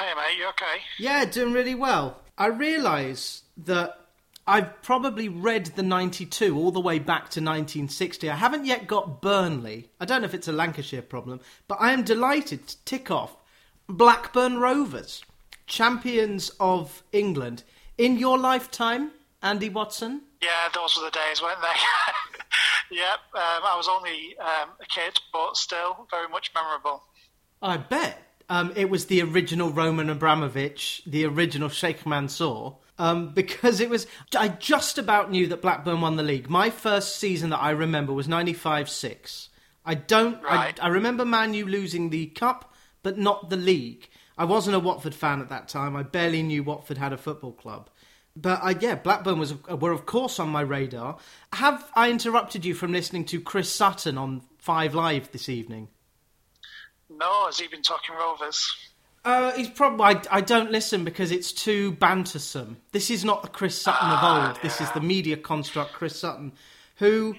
Hey, mate, you okay? Yeah, doing really well. I realise that I've probably read the 92 all the way back to 1960. I haven't yet got Burnley. I don't know if it's a Lancashire problem, but I am delighted to tick off Blackburn Rovers, champions of England. In your lifetime, Andy Watson? Yeah, those were the days, weren't they? yep, um, I was only um, a kid, but still very much memorable. I bet. Um, it was the original Roman Abramovich, the original Sheikh Mansour. Um, because it was, I just about knew that Blackburn won the league. My first season that I remember was 95 6. I don't, Right. I, I remember Man U losing the cup, but not the league. I wasn't a Watford fan at that time. I barely knew Watford had a football club. But uh, yeah, Blackburn was were of course on my radar. Have I interrupted you from listening to Chris Sutton on Five Live this evening? No, has he been talking Rovers? Uh, he's probably. I, I don't listen because it's too bantersome. This is not the Chris Sutton of old. This is the media construct Chris Sutton, who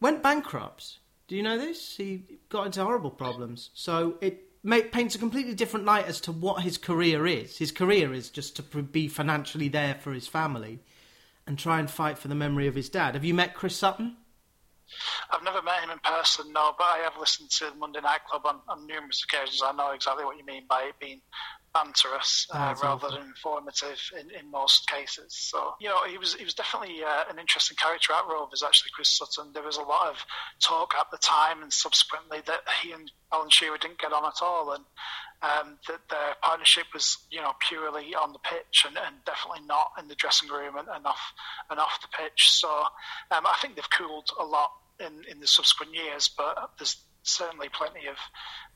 went bankrupt. Do you know this? He got into horrible problems. So it paints a completely different light as to what his career is. His career is just to be financially there for his family and try and fight for the memory of his dad. Have you met Chris Sutton? I've never met him in person, no, but I have listened to the Monday Night Club on, on numerous occasions. I know exactly what you mean by it being banterous Oh, uh, rather than informative in, in most cases. So, you know, he was he was definitely uh, an interesting character at Rovers, actually, Chris Sutton. There was a lot of talk at the time and subsequently that he and Alan Shearer didn't get on at all and um, that their partnership was, you know, purely on the pitch and, and definitely not in the dressing room and, and off and off the pitch. So um, I think they've cooled a lot in, in the subsequent years, but there's certainly plenty of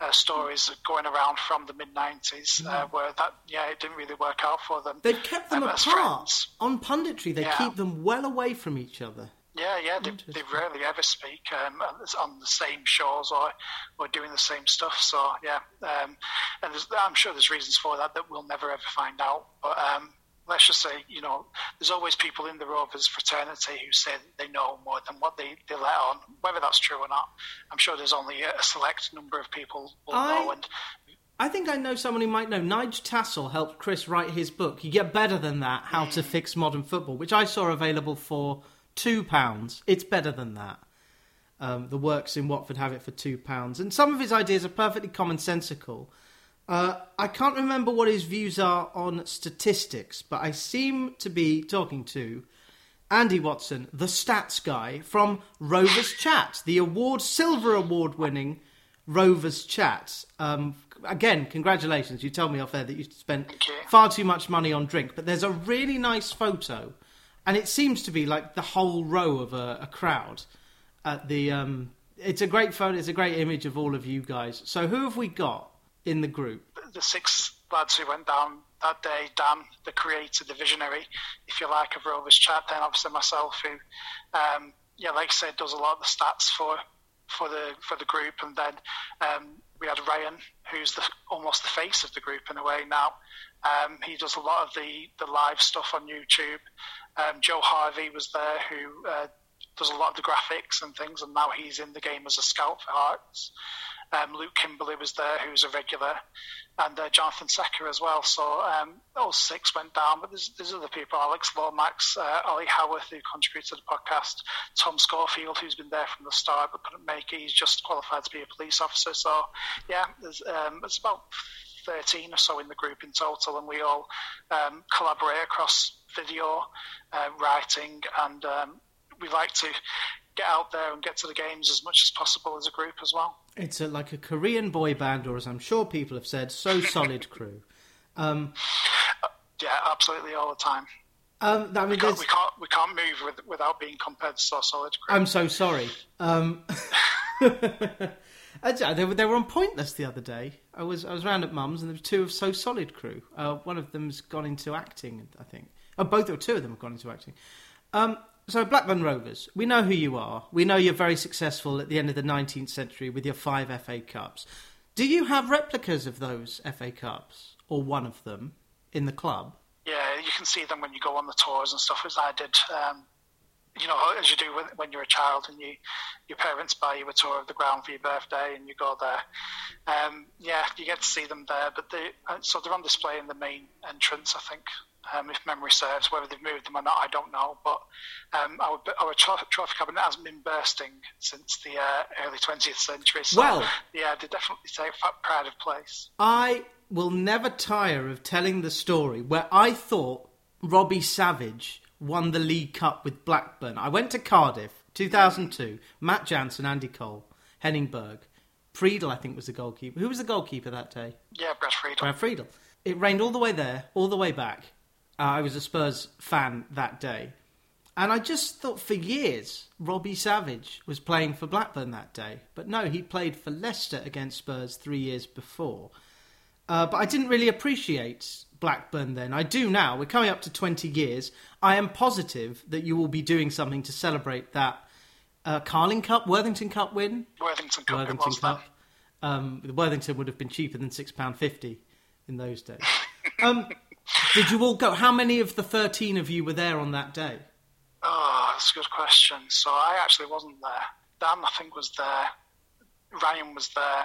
uh, stories going around from the mid 90s uh, where that, yeah, it didn't really work out for them. They've kept them um, apart on punditry. They Yeah. keep them well away from each other. Yeah, yeah, they, they rarely ever speak um, on the same shows or or doing the same stuff. So yeah, um, and there's, I'm sure there's reasons for that that we'll never ever find out. But um, let's just say, you know, there's always people in the Rovers fraternity who say that they know more than what they, they let on. Whether that's true or not, I'm sure there's only a, a select number of people will I- know. And I think I know someone who might know. Nigel Tassell helped Chris write his book. You get better than that. How to fix modern football, which I saw available for two pounds. It's better than that. Um, the works in Watford have it for two pounds, and some of his ideas are perfectly commonsensical. Uh, I can't remember what his views are on statistics, but I seem to be talking to Andy Watson, the stats guy from Rovers Chat, the award silver award winning Rovers Chat. Um, again, congratulations. You told me off there that you spent far too much money on drink, but there's a really nice photo, and it seems to be like the whole row of a, a crowd at the. Um, it's a great photo. It's a great image of all of you guys. So who have we got in the group? the six lads who went down that day, Dan, the creator, the visionary, if you like, of Rovers Chat, then obviously myself, who, um, yeah, like I said, does a lot of the stats for for the for the group, and then um, we had Ryan, who's the almost the face of the group in a way now. Um, he does a lot of the the live stuff on YouTube. Um, Joe Harvey was there, who uh, does a lot of the graphics and things, and now he's in the game as a scout for Hearts. Um, Luke Kimberley was there, who's a regular, and uh, Jonathan Secker as well. So um, those six went down, but there's, there's other people: Alex Lomax, uh, Ollie Howarth, who contributed to the podcast, Tom Schofield, who's been there from the start but couldn't make it. He's just qualified to be a police officer. So yeah, there's um, it's about 13 or so in the group in total, and we all um, collaborate across video, uh, writing, and um, we like to get out there and get to the games as much as possible as a group as well. It's a, like a Korean boy band, or as I'm sure people have said, so solid crew. Um, Yeah, absolutely all the time. um, I mean, We can't, we can't, we can't move with, without being compared to so solid. crew. I'm so sorry. Um, they, were, they were on Pointless the other day. I was I was round at Mum's and there were two of So Solid crew. Uh, one of them's gone into acting, I think. Oh, both or two of them have gone into acting. Um, so Blackburn Rovers, we know who you are. We know you're very successful at the end of the 19th century with your five FA Cups. Do you have replicas of those FA Cups or one of them in the club? yeah, you can see them when you go on the tours and stuff, as I did um, you know, as you do when, when you're a child and you, your parents buy you a tour of the ground for your birthday and you go there. Um, yeah, you get to see them there, but they, uh, so they're on display in the main entrance, I think. Um, if memory serves, whether they've moved them or not, I don't know. But um, our, our trophy cabinet hasn't been bursting since the uh, early 20th century. So, well, yeah, they definitely take pride of place. I will never tire of telling the story where I thought Robbie Savage won the League Cup with Blackburn. I went to Cardiff, 2002. Matt Jansen, Andy Cole, Henning Berg. Friedel, I think, was the goalkeeper. Who was the goalkeeper that day? Yeah, Brad Friedel. Brad Friedel. It rained all the way there, all the way back. Uh, I was a Spurs fan that day. And I just thought for years Robbie Savage was playing for Blackburn that day. But no, he played for Leicester against Spurs three years before. Uh, but I didn't really appreciate Blackburn then. I do now. We're coming up to 20 years. I am positive that you will be doing something to celebrate that uh, Carling Cup, Worthington Cup win. Worthington Cup. Worthington Cup. Um, Worthington would have been cheaper than £6.50 in those days. um, did you all go? How many of the 13 of you were there on that day? Oh, that's a good question. So I actually wasn't there. Dan, I think, was there. Ryan was there.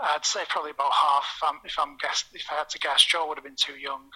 I'd say probably about half. Um, if I'm guess, if I had to guess, Joe would have been too young.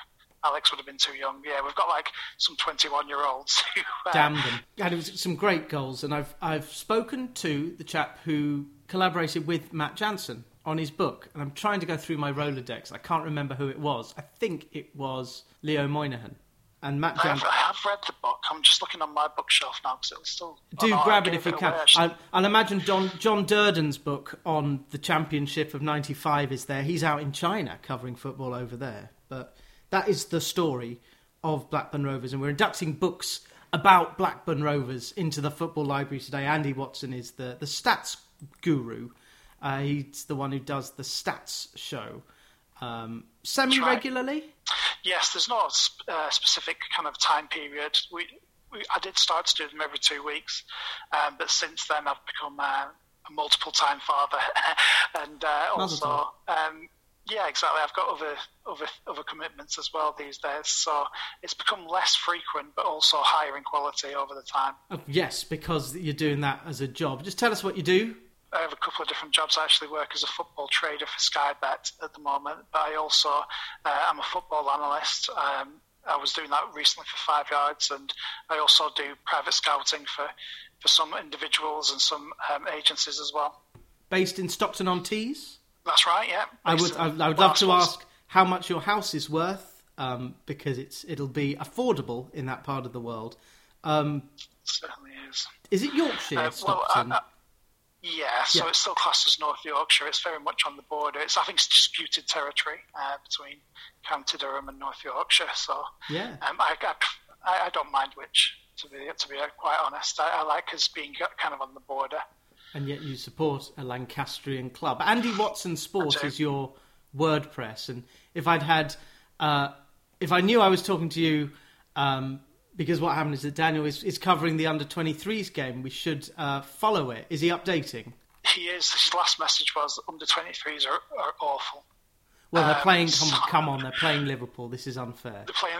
Alex would have been too young. Yeah, we've got like some 21 year olds who. Uh, Damn them! And it was some great goals, and I've I've spoken to the chap who collaborated with Matt Jansen on his book, and I'm trying to go through my Rolodex. I can't remember who it was. I think it was Leo Moynihan. And Matt Jansen. I have read the book. I'm just looking on my bookshelf now because it was still. Do oh, no, grab it if you it can. I, I'll imagine John, John Durden's book on the championship of 95 is there. He's out in China covering football over there. But that is the story of Blackburn Rovers. And we're inducting books about Blackburn Rovers into the football library today. Andy Watson is the, the stats guru. Uh, he's the one who does the stats show um, semi regularly. Yes, there's not a uh, specific kind of time period. We, we, I did start to do them every two weeks, um, but since then I've become uh, a multiple time father, and uh, also, um, yeah, exactly. I've got other other other commitments as well these days, so it's become less frequent, but also higher in quality over the time. Oh, yes, because you're doing that as a job. Just tell us what you do. I have a couple of different jobs. I actually work as a football trader for Sky Bet at the moment, but I also uh, am a football analyst. Um, I was doing that recently for Five Yards, and I also do private scouting for, for some individuals and some um, agencies as well. Based in Stockton on Tees. That's right. Yeah. I would. I, I would love to ask how much your house is worth, um, because it's it'll be affordable in that part of the world. Um, Certainly is. is it Yorkshire, Uh, well, Stockton? uh, uh, Yeah, so Yeah. it's still classed as North Yorkshire. It's very much on the border. It's I think it's disputed territory uh, between County Durham and North Yorkshire. So yeah. um, I, I I don't mind which. To be to be quite honest, I, I like us being kind of on the border. and yet you support a Lancastrian club. Andy Watson Sport is your WordPress, and if I'd had, uh, if I knew I was talking to you, um, because what happened is that Daniel is, is covering the under 23s game, we should uh, follow it. Is he updating? He is. His last message was under 23s are, are awful. Well, they're Um, playing. Come, so- come on, they're playing Liverpool. This is unfair. They're playing.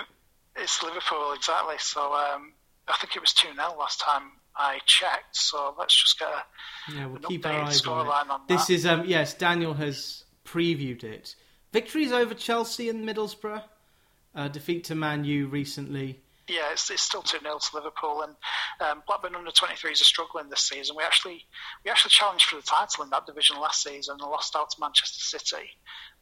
It's Liverpool exactly. So um, I think it was two 0 last time I checked. So let's just get a Yeah, we'll keep our eyes on it. on This that. is um, yes. Daniel has previewed it. Victories over Chelsea and Middlesbrough. Uh, defeat to Man U recently. Yeah, it's, it's still two 0 to Liverpool, and um, Blackburn under 23s are struggling this season. We actually we actually challenged for the title in that division last season and lost out to Manchester City,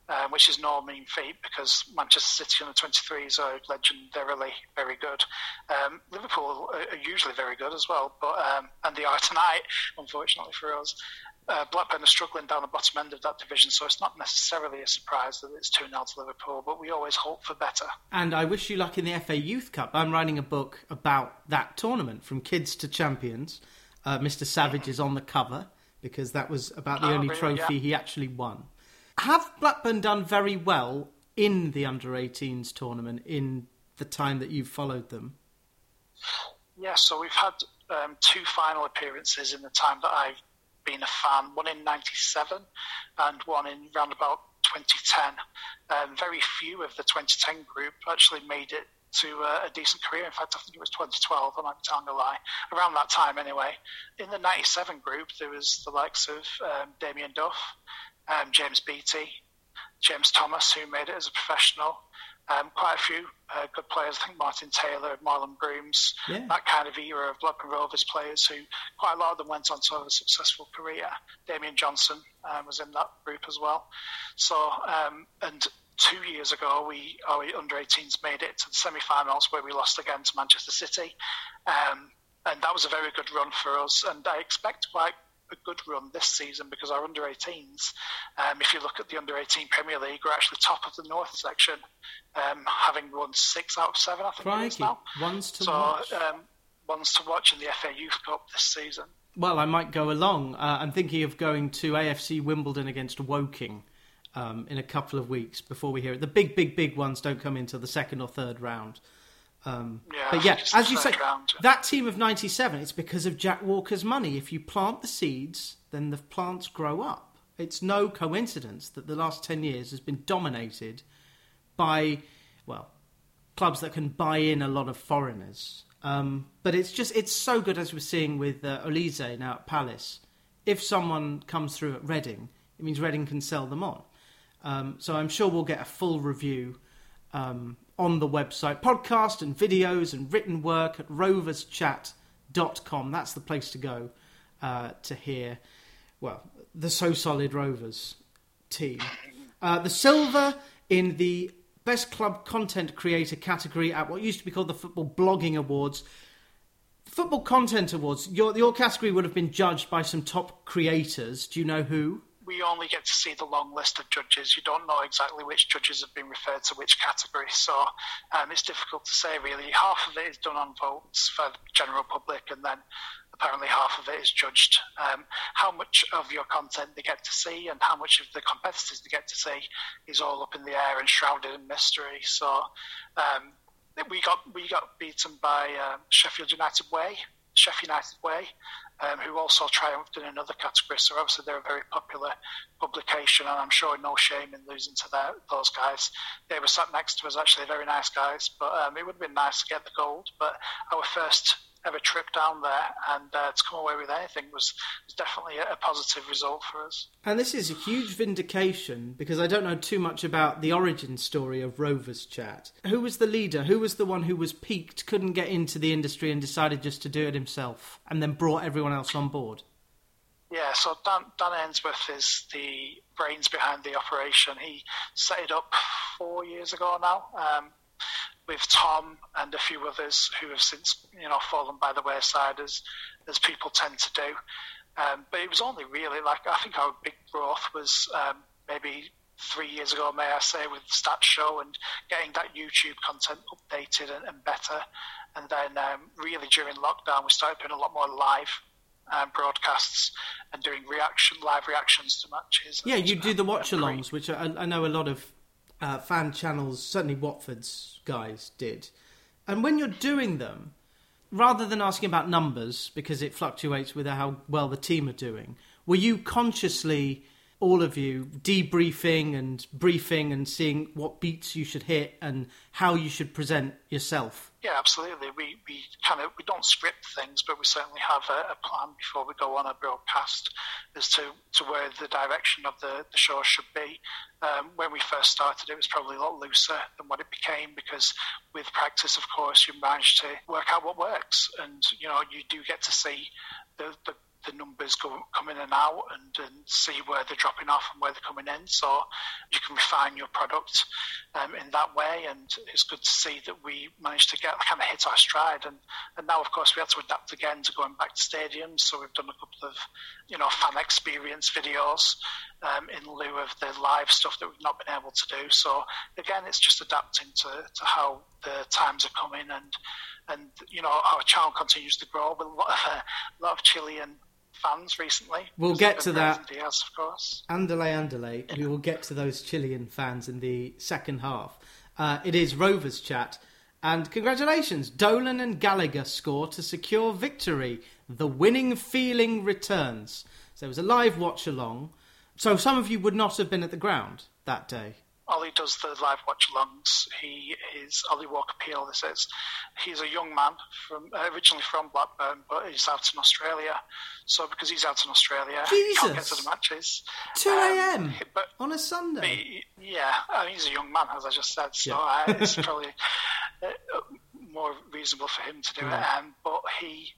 um, which is no mean feat because Manchester City under 23s are legendarily very good. Um, Liverpool are, are usually very good as well, but um, and they are tonight, unfortunately for us. Uh, Blackburn are struggling down the bottom end of that division, so it's not necessarily a surprise that it's 2 0 to Liverpool, but we always hope for better. And I wish you luck in the FA Youth Cup. I'm writing a book about that tournament, from kids to champions. Uh, Mr. Savage is on the cover because that was about the Oh, only really? trophy Yeah. he actually won. Have Blackburn done very well in the under 18s tournament in the time that you've followed them? Yeah, so we've had um, two final appearances in the time that I've been a fan. One in '97 and one in round about 2010. Um, very few of the 2010 group actually made it to uh, a decent career. In fact, I think it was 2012. I might be telling a lie. Around that time, anyway. In the '97 group, there was the likes of um, Damien Duff, um, James Beattie, James Thomas, who made it as a professional. Um, quite a few uh, good players. I think Martin Taylor, Marlon Broomes, Yeah. that kind of era of Blackburn Rovers players who quite a lot of them went on to have a successful career. Damien Johnson um, was in that group as well. So, um, and two years ago, we our under 18s made it to the semi-finals where we lost again to Manchester City, um, and that was a very good run for us. And I expect quite a good run this season because our under 18s, um, if you look at the under 18 Premier League, we're actually top of the North section, um, having won six out of seven, I think it is now. ones to So, watch. um, ones to watch in the FA Youth Cup this season. Well, I might go along. Uh, I'm thinking of going to AFC Wimbledon against Woking um, in a couple of weeks before we hear it. The big, big, big ones don't come into the second or third round. Um, Yeah, but yeah, as you say, round. that team of '97, it's because of Jack Walker's money. If you plant the seeds, then the plants grow up. It's no coincidence that the last ten years has been dominated by, well, clubs that can buy in a lot of foreigners. Um, but it's just it's so good as we're seeing with uh, Olise now at Palace. If someone comes through at Reading, it means Reading can sell them on. Um, so I'm sure we'll get a full review um, on the website, podcast and videos and written work at roverschat.com. That's the place to go uh, to hear, well, the So Solid Rovers team. Uh, the silver in the Best Club Content Creator category at what used to be called the Football Blogging Awards. Football Content Awards, your, your category would have been judged by some top creators. Do you know who? We only get to see the long list of judges. You don't know exactly which judges have been referred to which category, so um, it's difficult to say really. Half of it is done on votes for the general public, and then apparently half of it is judged. Um, how much of your content they get to see and how much of the competitors they get to see is all up in the air and shrouded in mystery. So um, we got we got beaten by um, Sheffield United Way, Sheffield United Way, um, who also triumphed in another category. So obviously they're a very popular publication, and I'm showing no shame in losing to those guys. They were sat next to us, actually, very nice guys. But um, it would have been nice to get the gold. But our first ever trip down there and uh, to come away with anything was, was definitely a, a positive result for us. And this is a huge vindication because I don't know too much about the origin story of Rovers Chat. Who was the leader? Who was the one who was peaked, couldn't get into the industry, and decided just to do it himself, and then brought everyone else on board? Yeah, so Dan, Dan Ainsworth is the brains behind the operation. He set it up four years ago now um, with Tom and a few others who have since, you know, fallen by the wayside as as people tend to do. Um, but it was only really like I think our big growth was um, maybe three years ago, may I say, with Stats Show and getting that YouTube content updated and, and better. And then um, really during lockdown, we started doing a lot more live um, broadcasts and doing reaction live reactions to matches. Yeah, you do the um, watch and alongs, which I, I know a lot of uh, fan channels, certainly Watford's guys, did. And when you're doing them, rather than asking about numbers, because it fluctuates with how well the team are doing, were you consciously, all of you, debriefing and briefing and seeing what beats you should hit and how you should present yourself? Yeah, absolutely. We we kind of we don't script things, but we certainly have a, a plan before we go on a broadcast as to, to where the direction of the, the show should be. Um, when we first started, it was probably a lot looser than what it became because with practice, of course, you manage to work out what works, and you know you do get to see the the the numbers go, come in and out and, and see where they're dropping off and where they're coming in. So you can refine your product um, in that way. And it's good to see that we managed to get kind of hit our stride. And, and now, of course, we had to adapt again to going back to stadiums. So we've done a couple of, you know, fan experience videos um, in lieu of the live stuff that we've not been able to do. So again, it's just adapting to, to how the times are coming and and you know our channel continues to grow with a lot of, uh, a lot of Chilean fans recently. We'll get to that. Diaz, of course. Andale, Andale. We will get to those Chilean fans in the second half. Uh, it is Rovers chat. And congratulations, Dolan and Gallagher score to secure victory. The winning feeling returns. So it was a live watch along. So some of you would not have been at the ground that day. Ollie does the live watch alongs. He is Ollie Walker Peel. This is. He's a young man from uh, originally from Blackburn, but he's out in Australia. So because he's out in Australia, he can't get to the matches. Two a.m. Um, but on a Sunday. yeah, I mean, he's a young man, as I just said. So yeah. uh, it's probably uh, more reasonable for him to do it. Um, but he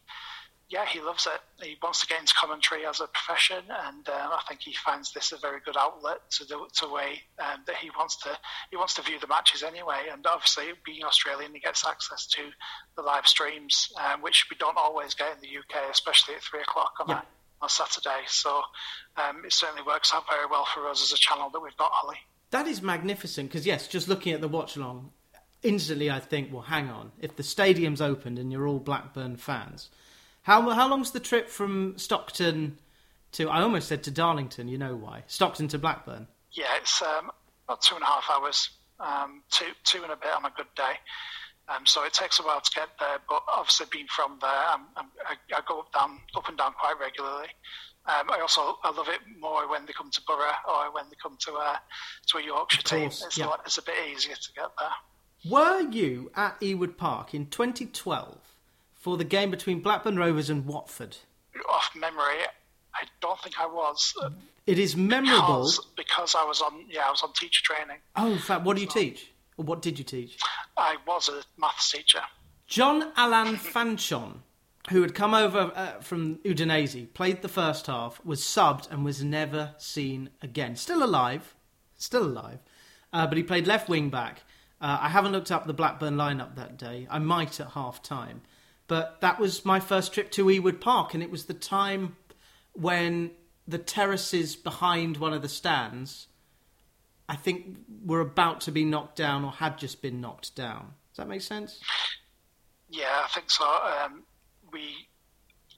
yeah, he loves it. He wants to get into commentary as a profession, and uh, I think he finds this a very good outlet to the to way um, that he wants to he wants to view the matches anyway. And obviously, being Australian, he gets access to the live streams, um, which we don't always get in the UK, especially at three o'clock on yeah. a, on Saturday. So um, it certainly works out very well for us as a channel that we've got, Ollie. That is magnificent because yes, just looking at the watch along, instantly I think, well, hang on, if the stadium's opened and you're all Blackburn fans how how long's the trip from Stockton to? I almost said to Darlington. You know why? Stockton to Blackburn. Yeah, it's um, about two and a half hours. Um, two two and a bit on a good day. Um, so it takes a while to get there, but obviously being from there, I'm, I'm, I, I go up down up and down quite regularly. Um, I also I love it more when they come to Borough or when they come to a to a Yorkshire team. It's, yeah. a, it's a bit easier to get there. Were you at Ewood Park in 2012? For the game between Blackburn Rovers and Watford? Off memory, I don't think I was. It is memorable because, because I was on. Yeah, I was on teacher training. Oh, in fact, what do you so, teach? Or what did you teach? I was a maths teacher. Jean-Alain Fanchone, who had come over uh, from Udinese, played the first half, was subbed, and was never seen again. Still alive, still alive, uh, but he played left wing back. Uh, I haven't looked up the Blackburn lineup that day. I might at half time. But that was my first trip to Ewood Park, and it was the time when the terraces behind one of the stands, I think, were about to be knocked down or had just been knocked down. Does that make sense? Yeah, I think so. Um, we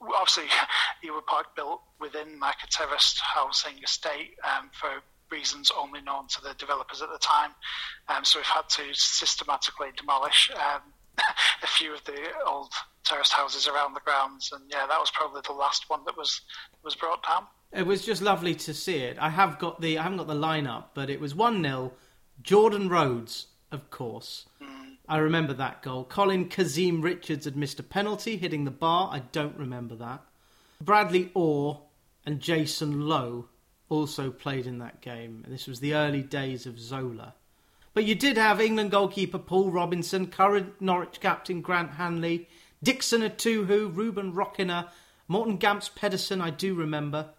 obviously Ewood Park built within like a terraced housing estate um, for reasons only known to the developers at the time. Um, so we've had to systematically demolish um, few of the old terraced houses around the grounds, and yeah, that was probably the last one that was was brought down. It was just lovely to see it. I have got the I haven't got the lineup, but it was one 0 Jordan Rhodes, of course. Mm. I remember that goal. Colin Kazim Richards had missed a penalty, hitting the bar. I don't remember that. Bradley Orr and Jason Lowe also played in that game, and this was the early days of Zola. But you did have England goalkeeper Paul Robinson, current Norwich captain Grant Hanley, Dickson Etuhu, Ruben Rochina, Morten Gamst Pedersen, I do remember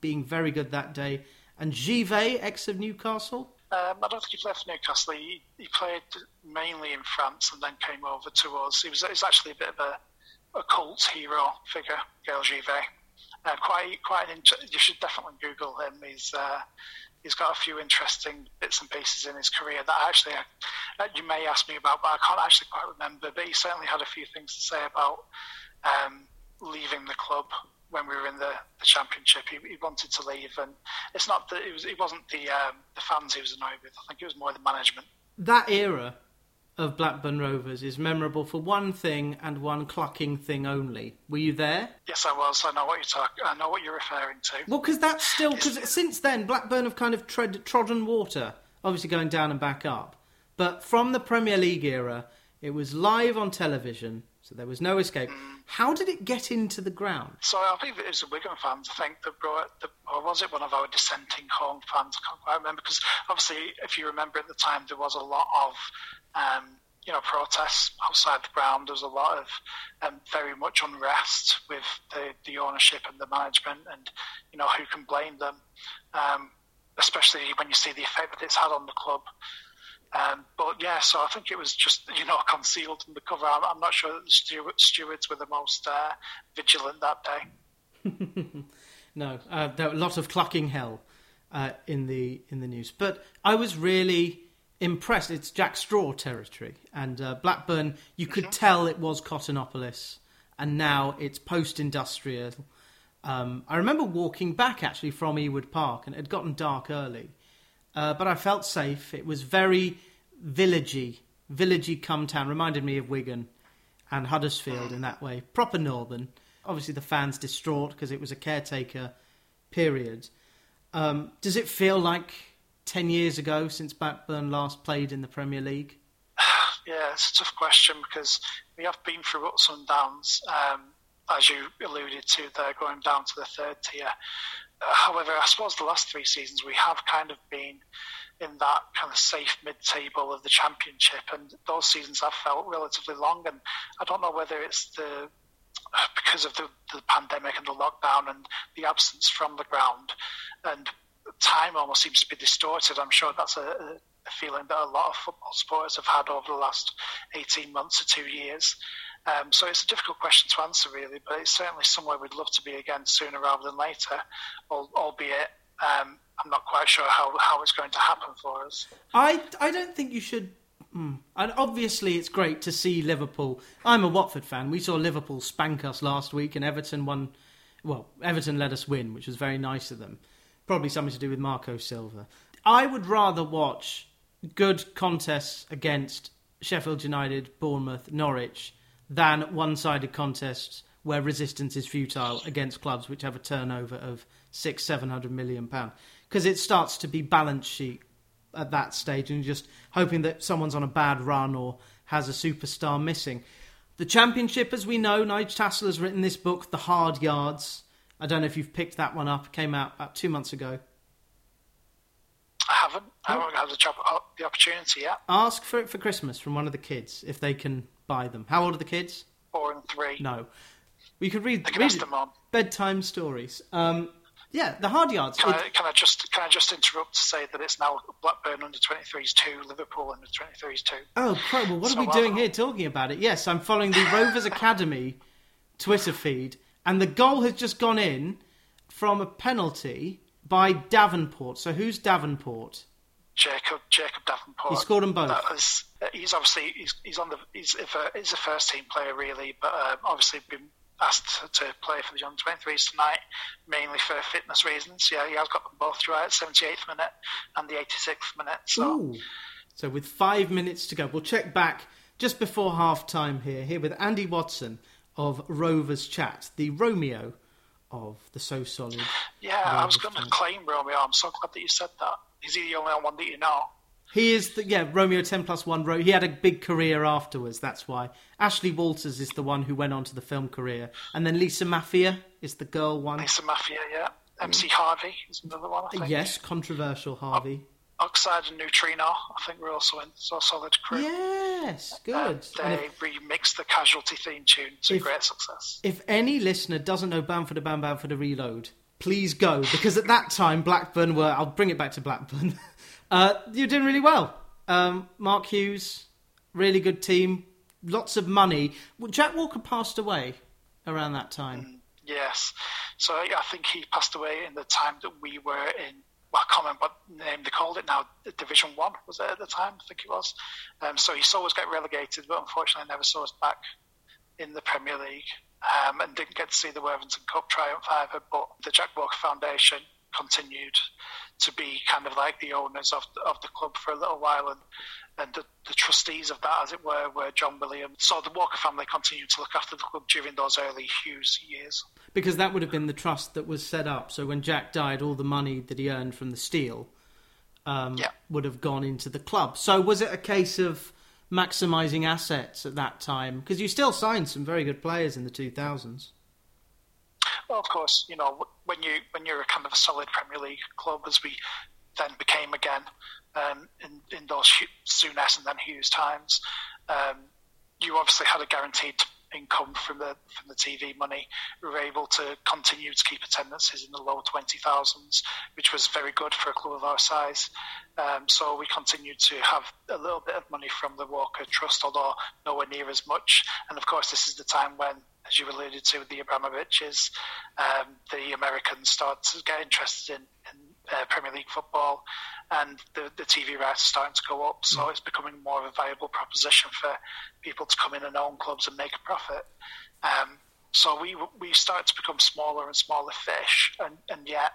being very good that day, and Givet, ex of Newcastle. Um, I don't think he left Newcastle. He, he, played mainly in France and then came over to us. He was, he was actually a bit of a, a cult hero figure, Gaël Givet. Uh, quite, quite. An, you should definitely Google him. He's uh, he's got a few interesting bits and pieces in his career that actually uh, you may ask me about, but I can't actually quite remember. But he certainly had a few things to say about um, leaving the club when we were in the, the championship. He, he, wanted to leave, and it's not that it was. It wasn't the um, the fans he was annoyed with. I think it was more the management. That era of Blackburn Rovers is memorable for one thing and one clucking thing only. Were you there? Yes, I was. I know what you're talking. I know what you're referring to. Well, because that's still because since then Blackburn have kind of tread, trodden water, obviously going down and back up. But from the Premier League era, it was live on television, so there was no escape. Mm. How did it get into the ground? So I believe it was the Wigan fans, I think, that brought the, or was it one of our dissenting home fans? I can't quite remember because obviously, if you remember at the time, there was a lot of um, you know, protests outside the ground. There was a lot of um, very much unrest with the, the ownership and the management, and you know who can blame them, um, especially when you see the effect that it's had on the club. Um, but yeah, so I think it was just you know concealed in the cover. I'm, I'm not sure that the steward, stewards were the most uh, vigilant that day. no, uh, there were a lot of clucking hell uh, in the in the news, but I was really impressed. It's Jack Straw territory, and uh, Blackburn. You could mm-hmm. tell it was Cottonopolis, and now it's post-industrial. Um, I remember walking back actually from Ewood Park, and it had gotten dark early, uh, but I felt safe. It was very villagey, villagey come town. Reminded me of Wigan and Huddersfield in that way. Proper northern. Obviously, the fans distraught because it was a caretaker period. Um, does it feel like 10 years ago since Blackburn last played in the Premier League? Yeah, it's a tough question because we have been through ups and downs, um, as you alluded to there, going down to the third tier. Uh, however, I suppose the last three seasons we have kind of been in that kind of safe mid-table of the championship, and those seasons have felt relatively long. And I don't know whether it's the because of the, the pandemic and the lockdown and the absence from the ground, and time almost seems to be distorted. I'm sure that's a, a feeling that a lot of football supporters have had over the last 18 months or two years. Um, so it's a difficult question to answer, really, but it's certainly somewhere we'd love to be again sooner rather than later, albeit um, I'm not quite sure how, how it's going to happen for us. I, I don't think you should. Mm. And obviously, it's great to see Liverpool. I'm a Watford fan. We saw Liverpool spank us last week, and Everton won. Well, Everton let us win, which was very nice of them. Probably something to do with Marco Silva. I would rather watch good contests against Sheffield United, Bournemouth, Norwich than one sided contests where resistance is futile against clubs which have a turnover of six, seven hundred million pounds because it starts to be balance sheet at that stage, and just hoping that someone's on a bad run or has a superstar missing. The championship, as we know, Nige Tassell has written this book, The Hard Yards. I don't know if you've picked that one up. It came out about two months ago. I haven't. I haven't had the, job, uh, the opportunity yet. Ask for it for Christmas from one of the kids if they can buy them. How old are the kids? Four and three. No. We could read, read them on. bedtime stories. Um, yeah, the hard yards. Can, It- I, can I just can I just interrupt to say that it's now Blackburn under 23s two, Liverpool under 23s two. Oh. Well, what So are we well- doing here talking about it? Yes, I'm following the Rovers Academy Twitter feed, and the goal has just gone in from a penalty by Davenport. So who's Davenport? Jacob Jacob Davenport. He scored them both. That is, he's obviously he's, he's on the he's a, he's a first team player really, but um, obviously been asked to play for the under 23s tonight, mainly for fitness reasons. Yeah, he has got them both right, 78th minute and the 86th minute. So Ooh. So with five minutes to go, we'll check back just before half time here, here with Andy Watson of Rovers Chat, the Romeo of the So Solid. yeah, I was going to claim Romeo. I'm so glad that you said that. Is he the only one that you know? He is the yeah Romeo ten plus one. Ro- he had a big career afterwards. That's why Ashley Walters is the one who went on to the film career, and then Lisa Mafia is the girl one. Lisa Mafia, yeah. Mm. MC Harvey is another one. I think. Yes, controversial Harvey. Oxide and Neutrino, I think we're also in so solid crew. Yes, good. They if, remixed the Casualty theme tune to If- great success. if any listener doesn't know Bound 4 Da Bam Bound 4 Da Reload, please go because at that time Blackburn were. I'll bring it back to Blackburn. uh, you're doing really well. Um, Mark Hughes, really good team, lots of money. Jack Walker passed away around that time. Yes. So I think he passed away in the time that we were in. Well, I can't remember what name they called it now. Division One was it at the time? I think it was. Um, so he saw us get relegated, but unfortunately never saw us back in the Premier League, um, and didn't get to see the Worthington Cup triumph either. But the Jack Walker Foundation continued to be kind of like the owners of of the club for a little while, and and the, the trustees of that, as it were, were John Williams. So the Walker family continued to look after the club during those early Hughes years. Because that would have been the trust that was set up. So when Jack died, all the money that he earned from the steel um, Yeah. would have gone into the club. So was it a case of maximising assets at that time? Because you still signed some very good players in the 2000s. Well, of course, you know when you when you're a kind of a solid Premier League club, as we then became again um, in in those Souness and then Hughes times, um, you obviously had a guaranteed income from the from the TV money. We were able to continue to keep attendances in the low twenty thousands, which was very good for a club of our size. Um, so we continued to have a little bit of money from the Walker Trust, although nowhere near as much. And of course, this is the time when, as you alluded to, the Abramoviches, um, the Americans start to get interested in, in uh, Premier League football, and the, the TV rights are starting to go up. So it's becoming more of a viable proposition for people to come in and own clubs and make a profit. Um, so we we started to become smaller and smaller fish, and, and yet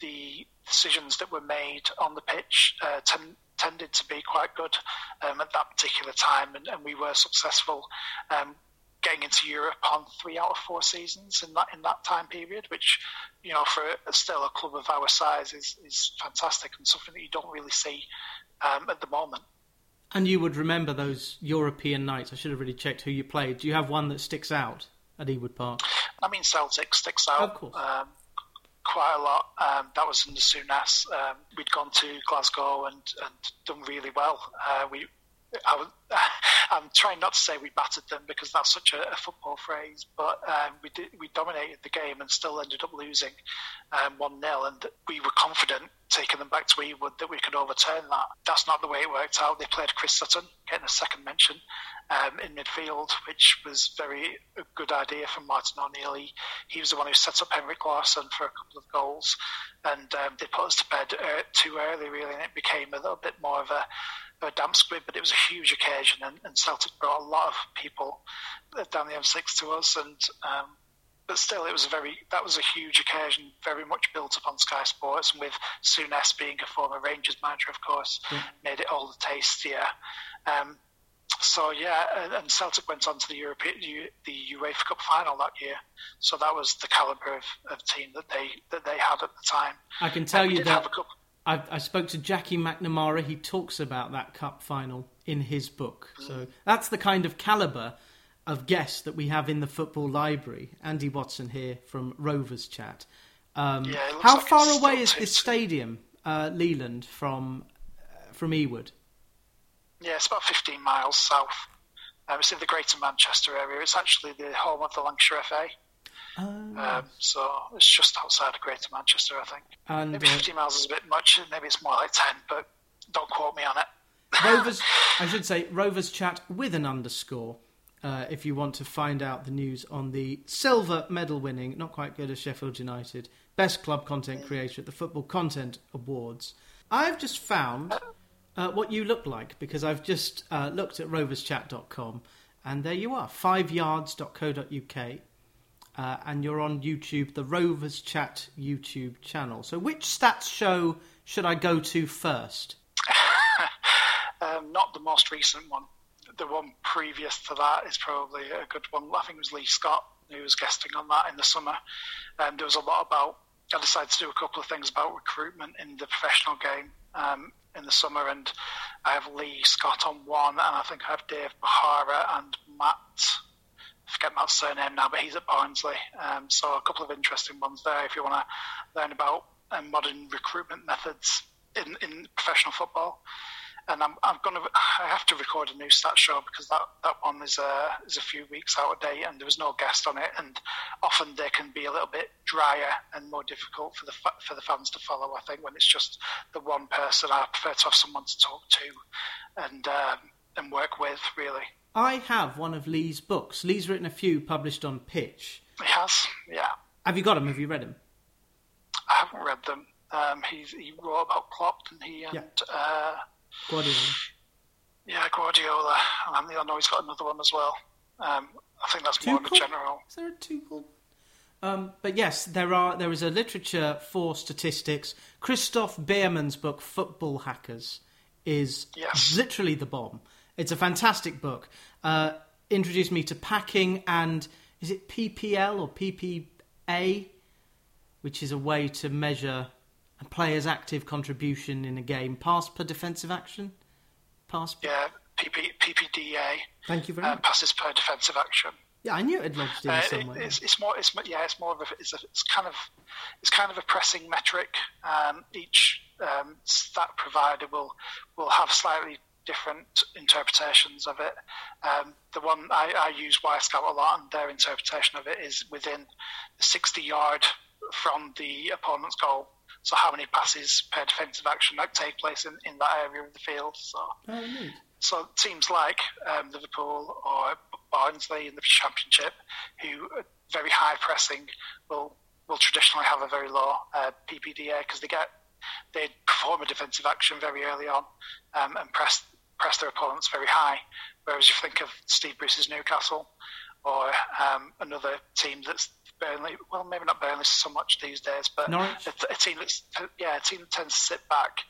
the decisions that were made on the pitch uh, ten, tended to be quite good um, at that particular time, and, and we were successful. Um, getting into Europe on three out of four seasons in that in that time period, which you know for still a club of our size is is fantastic and something that you don't really see um, at the moment. And you would remember those European nights. I should have really checked who you played. Do you have one that sticks out at Ewood Park? I mean, Celtic sticks out. Um, quite a lot. Um, that was in the Souness. Um, we'd gone to Glasgow and, and done really well. Uh, we I am trying not to say we battered them because that's such a, a football phrase, but um, we did, we dominated the game and still ended up losing um, one um, 0 and we were confident taking them back to Ewood that we could overturn that. That's not the way it worked out. They played Chris Sutton, getting a second mention um, in midfield, which was very a good idea from Martin O'Neill. He, he was the one who set up Henrik Larsson for a couple of goals, and um, they put us to bed uh, too early, really, and it became a little bit more of a a damp squib, but it was a huge occasion, and, and Celtic brought a lot of people down the M6 to us, and um, but still, it was a very that was a huge occasion, very much built upon Sky Sports, and with Souness being a former Rangers manager, of course, yeah. made it all the tastier. Um, so yeah, and, Celtic went on to the European the UEFA Cup final that year. So that was the caliber of, of team that they that they had at the time. I can tell you that I, I, spoke to Jackie McNamara. He talks about that cup final in his book. So that's the kind of caliber of guest that we have in the football library. Andy Watson here from Rovers Chat. Um, yeah, how like far away is this stadium, uh, Leyland, from uh, from Ewood? Yeah, it's about 15 miles south. Um, it's in the Greater Manchester area. It's actually the home of the Lancashire FA. Oh. Um, so it's just outside of Greater Manchester, I think. And, maybe uh, 50 miles is a bit much. Maybe it's more like 10, but don't quote me on it. Rovers, I should say, Rovers chat with an underscore. Uh, if you want to find out the news on the silver medal winning, not quite good as Sheffield United, best club content creator at the Football Content Awards. I've just found uh, what you look like because I've just uh, looked at roverschat.com and there you are, fiveyards.co.uk uh, and you're on YouTube, the Rovers Chat YouTube channel. So, which stats show should I go to first? um, not the most recent one. The one previous to that is probably a good one. I think it was Lee Scott who was guesting on that in the summer. And there was a lot about. I decided to do a couple of things about recruitment in the professional game um, in the summer, and I have Lee Scott on one, and I think I have Dave Bahara and Matt forget Matt's surname now, but he's at Barnsley. Um, so a couple of interesting ones there if you want to learn about um, modern recruitment methods in, in professional football. And I'm, I'm going to I have to record a new stat show because that, that one is a is a few weeks out of date and there was no guest on it and often they can be a little bit drier and more difficult for the for the fans to follow. I think when it's just the one person, I prefer to have someone to talk to and um, and work with really. I have one of Lee's books. Lee's written a few published on Pitch. He has, yeah. Have you got them? Have you read them? I haven't read them. Um, he, he wrote about Klopp and he and yeah. uh, Guardiola. Yeah, Guardiola. And I know he's got another one as well. Um, I think that's Tuchel? more of a general. Is there a Tuchel? Um, but yes, there are. There is a literature for statistics. Christoph Biermann's book, Football Hackers, is yes. literally the bomb. It's a fantastic book. Uh, introduced me to packing and is it PPL or PPA, which is a way to measure a player's active contribution in a game. Pass per defensive action. Pass. Yeah, PP, PPDA. Thank you very uh, much. passes per defensive action. Yeah, I knew it'd lodged in uh, somewhere. It's, it's, more. It's yeah. It's more of a. It's, a, it's kind of. It's kind of a pressing metric. Um, each um, stat provider will will have slightly different interpretations of it. Um, the one I, I use Wyscout a lot, and their interpretation of it is within the 60 yard from the opponent's goal. So how many passes per defensive action that take place in, in that area of the field. So, oh, so teams like um, Liverpool or Barnsley in the Championship, who are very high pressing, will will traditionally have a very low uh, PPDA because they get they perform a defensive action very early on um, and press press their opponents very high. Whereas you think of Steve Bruce's Newcastle or um, another team that's Burnley. Well, maybe not Burnley so much these days, but A, a team that's yeah, a team that tends to sit back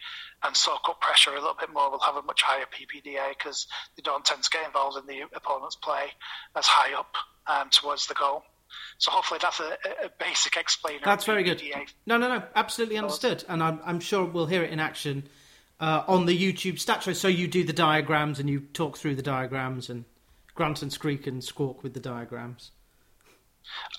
and soak up pressure a little bit more will have a much higher PPDA because they don't tend to get involved in the opponent's play as high up um, towards the goal. So hopefully that's a, a basic explainer. That's very good. No, no, no, absolutely understood, and I'm, I'm sure we'll hear it in action uh, on the YouTube stat show. So you do the diagrams and you talk through the diagrams, and grunt and squeak and squawk with the diagrams.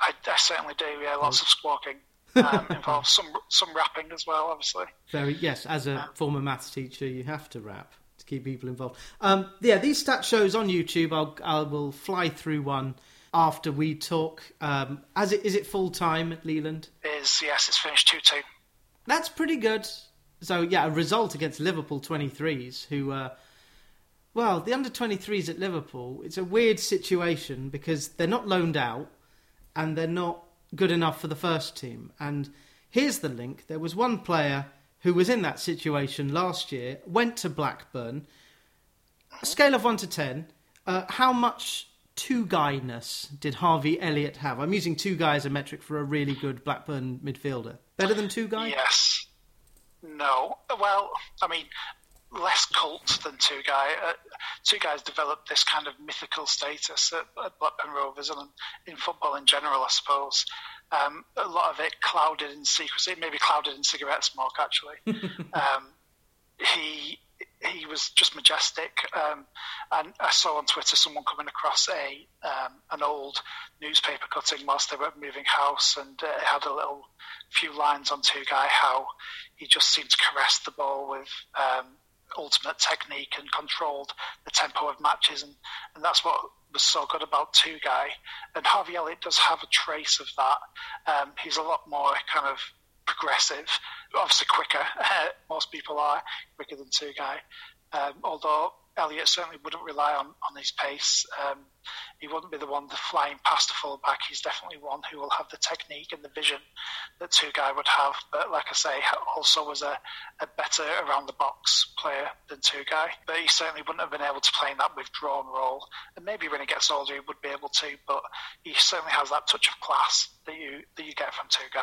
I, I certainly do. Yeah, lots of squawking. Um, involves some some rapping as well, obviously. Very yes. As a former maths teacher, you have to rap to keep people involved. Um, yeah, these stat shows on YouTube. I'll I will fly through one after we talk. Um, as it is it full time at Leyland? Is yes, it's finished two two. That's pretty good. So yeah, a result against Liverpool 23s, who, uh, well, the under 23s at Liverpool. It's a weird situation because they're not loaned out, and they're not good enough for the first team. And here's the link: there was one player who was in that situation last year, went to Blackburn. A scale of one to ten, uh, how much Tugayness did Harvey Elliott have? I'm using Tugay as a metric for a really good Blackburn midfielder. Better than Tugay? Yes. No. Well, I mean, less cult than Tugay. Uh, Tugay's developed this kind of mythical status at, at Blackburn Rovers and in football in general, I suppose. Um, a lot of it clouded in secrecy, maybe clouded in cigarette smoke, actually. um, he he was just majestic. Um, and I saw on Twitter someone coming across a um, an old newspaper cutting whilst they were moving house, and uh, it had a little few lines on Guy how he just seemed to caress the ball with um, ultimate technique and controlled the tempo of matches, and, and that's what was so good about Guy. And Harvey Elliott does have a trace of that. Um, he's a lot more kind of progressive, obviously quicker. most people are quicker than Guy. Um, although Elliott certainly wouldn't rely on, on his pace. Um, he wouldn't be the one the flying past a fullback. He's definitely one who will have the technique and the vision that Guy would have. But like I say, also was a, a better around the box player than Guy. But he certainly wouldn't have been able to play in that withdrawn role. And maybe when he gets older, he would be able to. But he certainly has that touch of class that you that you get from Guy.